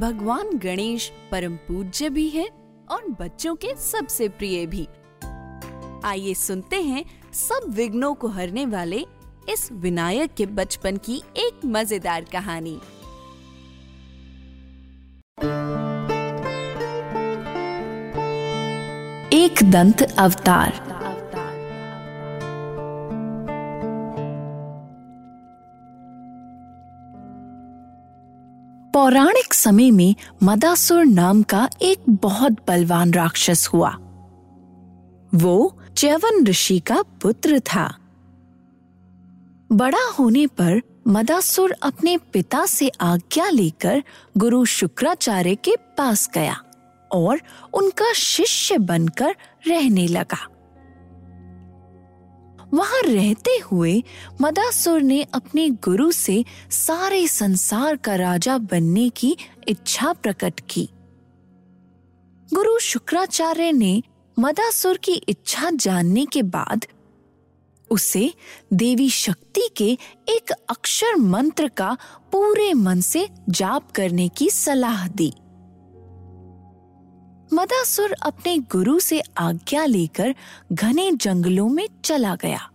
भगवान गणेश परम पूज्य भी है और बच्चों के सबसे प्रिय भी। आइए सुनते हैं सब विघ्नों को हरने वाले इस विनायक के बचपन की एक मज़ेदार कहानी। एक दंत अवतार। पौराणिक समय में मदासुर नाम का एक बहुत बलवान राक्षस हुआ। वो च्यवन ऋषि का पुत्र था। बड़ा होने पर मदासुर अपने पिता से आज्ञा लेकर गुरु शुक्राचार्य के पास गया और उनका शिष्य बनकर रहने लगा। वहाँ रहते हुए मदासुर ने अपने गुरु से सारे संसार का राजा बनने की इच्छा प्रकट की। गुरु शुक्राचार्य ने मदासुर की इच्छा जानने के बाद उसे देवी शक्ति के एक अक्षर मंत्र का पूरे मन से जाप करने की सलाह दी। मदासुर अपने गुरु से आज्ञा लेकर घने जंगलों में चला गया।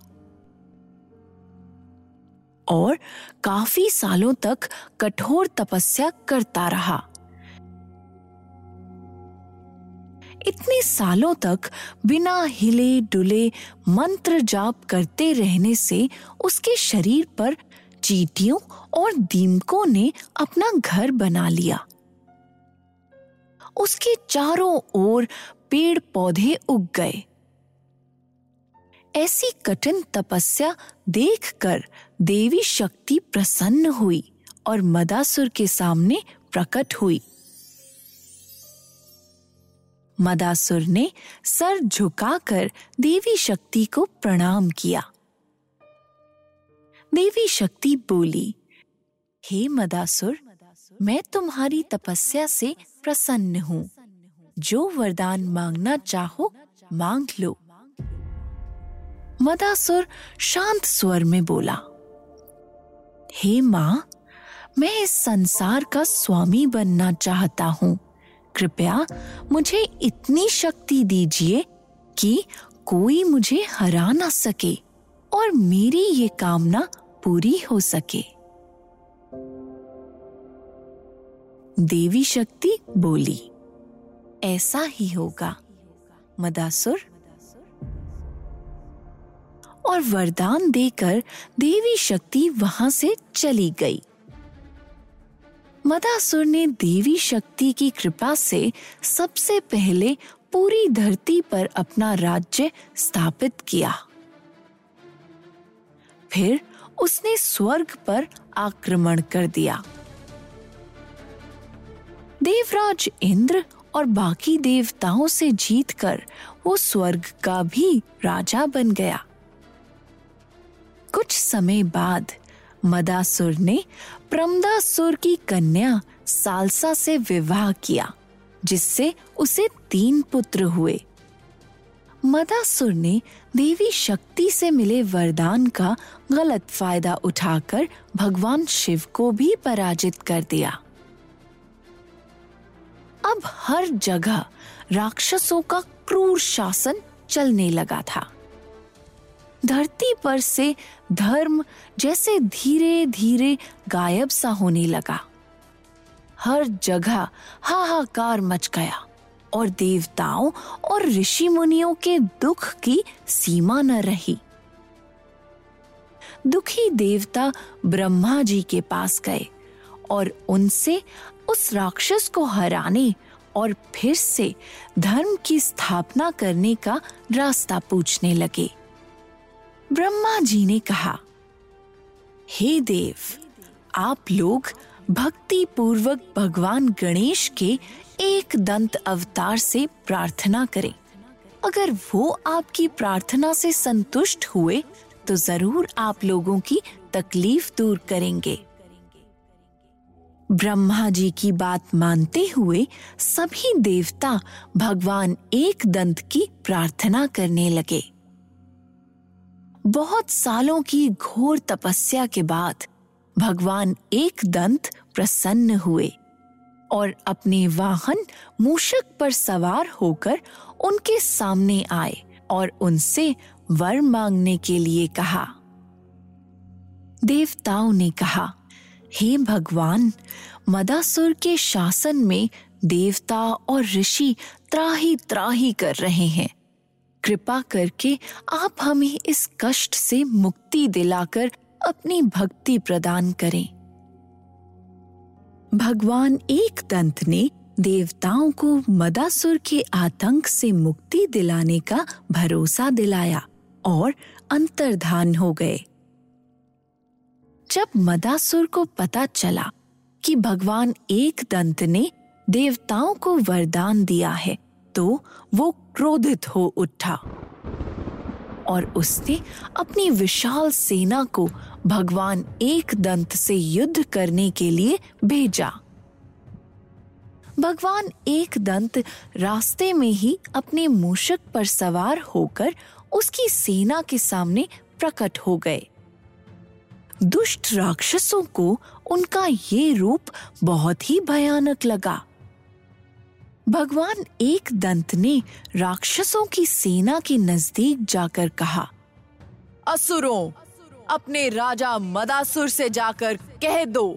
और काफ़ी सालों तक कठोर तपस्या करता रहा। इतने सालों तक बिना हिले डुले मंत्र जाप करते रहने से उसके शरीर पर चीटियों और दीमकों ने अपना घर बना लिया। उसके चारों ओर पेड़ पौधे उग गए। ऐसी कठिन तपस्या देखकर देवी शक्ति प्रसन्न हुई और मदासुर के सामने प्रकट हुई। मदासुर ने सर झुकाकर देवी शक्ति को प्रणाम किया। देवी शक्ति बोली, हे मदासुर, मैं तुम्हारी तपस्या से प्रसन्न हूँ। जो वरदान मांगना चाहो, मांग लो। मदासुर शांत स्वर में बोला, हे माँ, मैं इस संसार का स्वामी बनना चाहता हूँ। कृपया मुझे इतनी शक्ति दीजिए कि कोई मुझे हरा ना सके और मेरी ये कामना पूरी हो सके। देवी शक्ति बोली। ऐसा ही होगा, मदासुर। और वरदान देकर देवी शक्ति वहाँ से चली गई। मदासुर ने देवी शक्ति की कृपा से सबसे पहले पूरी धरती पर अपना राज्य स्थापित किया। फिर उसने स्वर्ग पर आक्रमण कर दिया। देवराज इंद्र और बाकी देवताओं से जीतकर वो स्वर्ग का भी राजा बन गया। कुछ समय बाद मदासुर ने प्रमदासुर की कन्या सालसा से विवाह किया, जिससे उसे तीन पुत्र हुए। मदासुर ने देवी शक्ति से मिले वरदान का गलत फ़ायदा उठाकर भगवान शिव को भी पराजित कर दिया। अब हर जगह राक्षसों का क्रूर शासन चलने लगा था। धरती पर से धर्म जैसे धीरे धीरे गायब सा होने लगा। हर जगह हाहाकार मच गया और देवताओं और ऋषि मुनियों के दुख की सीमा न रही। दुखी देवता ब्रह्मा जी के पास गए और उनसे उस राक्षस को हराने और फिर से धर्म की स्थापना करने का रास्ता पूछने लगे। ब्रह्मा जी ने कहा, हे देव, आप लोग भक्ति पूर्वक भगवान गणेश के एक दंत अवतार से प्रार्थना करें। अगर वो आपकी प्रार्थना से संतुष्ट हुए तो ज़रूर आप लोगों की तकलीफ़ दूर करेंगे। ब्रह्मा जी की बात मानते हुए सभी देवता भगवान एक दंत की प्रार्थना करने लगे। बहुत सालों की घोर तपस्या के बाद भगवान एक दंत प्रसन्न हुए और अपने वाहन मूषक पर सवार होकर उनके सामने आए और उनसे वर मांगने के लिए कहा। देवताओं ने कहा हे भगवान, मदासुर के शासन में देवता और ऋषि त्राही त्राही कर रहे हैं। कृपा करके आप हमें इस कष्ट से मुक्ति दिलाकर अपनी भक्ति प्रदान करें। भगवान एक दंत ने देवताओं को मदासुर के आतंक से मुक्ति दिलाने का भरोसा दिलाया और अंतर्धान हो गए। जब मदासुर को पता चला कि भगवान एक दंत ने देवताओं को वरदान दिया है तो वो क्रोधित हो उठा और उसने अपनी विशाल सेना को भगवान एक दंत से युद्ध करने के लिए भेजा। भगवान एक दंत रास्ते में ही अपने मूषक पर सवार होकर उसकी सेना के सामने प्रकट हो गए। दुष्ट राक्षसों को उनका ये रूप बहुत ही भयानक लगा। भगवान एक दंत ने राक्षसों की सेना के नज़दीक जाकर कहा, असुरों, अपने राजा मदासुर से जाकर कह दो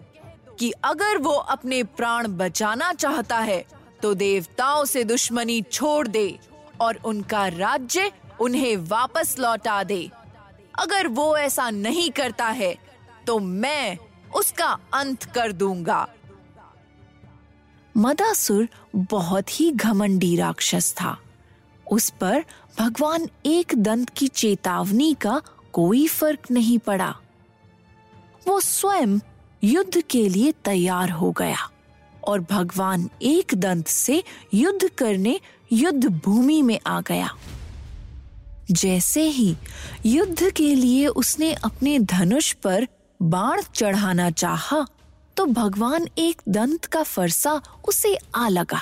कि अगर वो अपने प्राण बचाना चाहता है तो देवताओं से दुश्मनी छोड़ दे और उनका राज्य उन्हें वापस लौटा दे। अगर वो ऐसा नहीं करता है तो मैं उसका अंत कर दूँगा। मदासुर बहुत ही घमंडी राक्षस था। उस पर भगवान एक दंत की चेतावनी का कोई फ़र्क नहीं पड़ा। वो स्वयं युद्ध के लिए तैयार हो गया और भगवान एक दंत से युद्ध करने युद्ध भूमि में आ गया। जैसे ही युद्ध के लिए उसने अपने धनुष पर बाण चढ़ाना चाहा, तो भगवान एक दंत का फरसा उसे आ लगा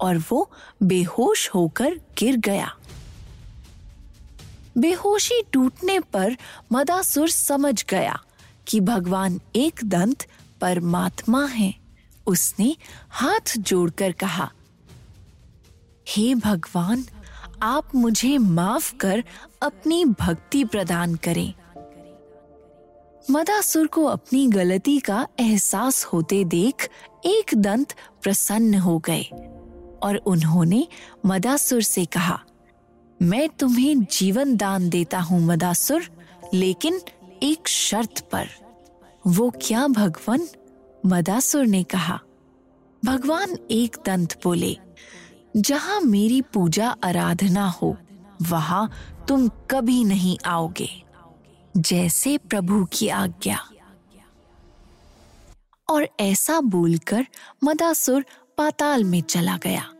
और वो बेहोश होकर गिर गया। बेहोशी टूटने पर मदासुर समझ गया कि भगवान एक दंत परमात्मा है। उसने हाथ जोड़कर कहा हे भगवान आप मुझे माफ़ कर अपनी भक्ति प्रदान करें। मदासुर को अपनी गलती का एहसास होते देख एक दंत प्रसन्न हो गए और उन्होंने मदासुर से कहा, मैं तुम्हें जीवन दान देता हूँ मदासुर लेकिन एक शर्त पर। वो क्या भगवान? मदासुर ने कहा, भगवान एक दंत बोले, जहाँ मेरी पूजा आराधना हो, वहाँ तुम कभी नहीं आओगे। जैसे प्रभु की आज्ञा। और ऐसा बोलकर मदासुर पाताल में चला गया।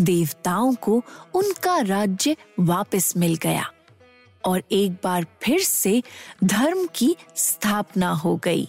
देवताओं को उनका राज्य वापस मिल गया और एक बार फिर से धर्म की स्थापना हो गई।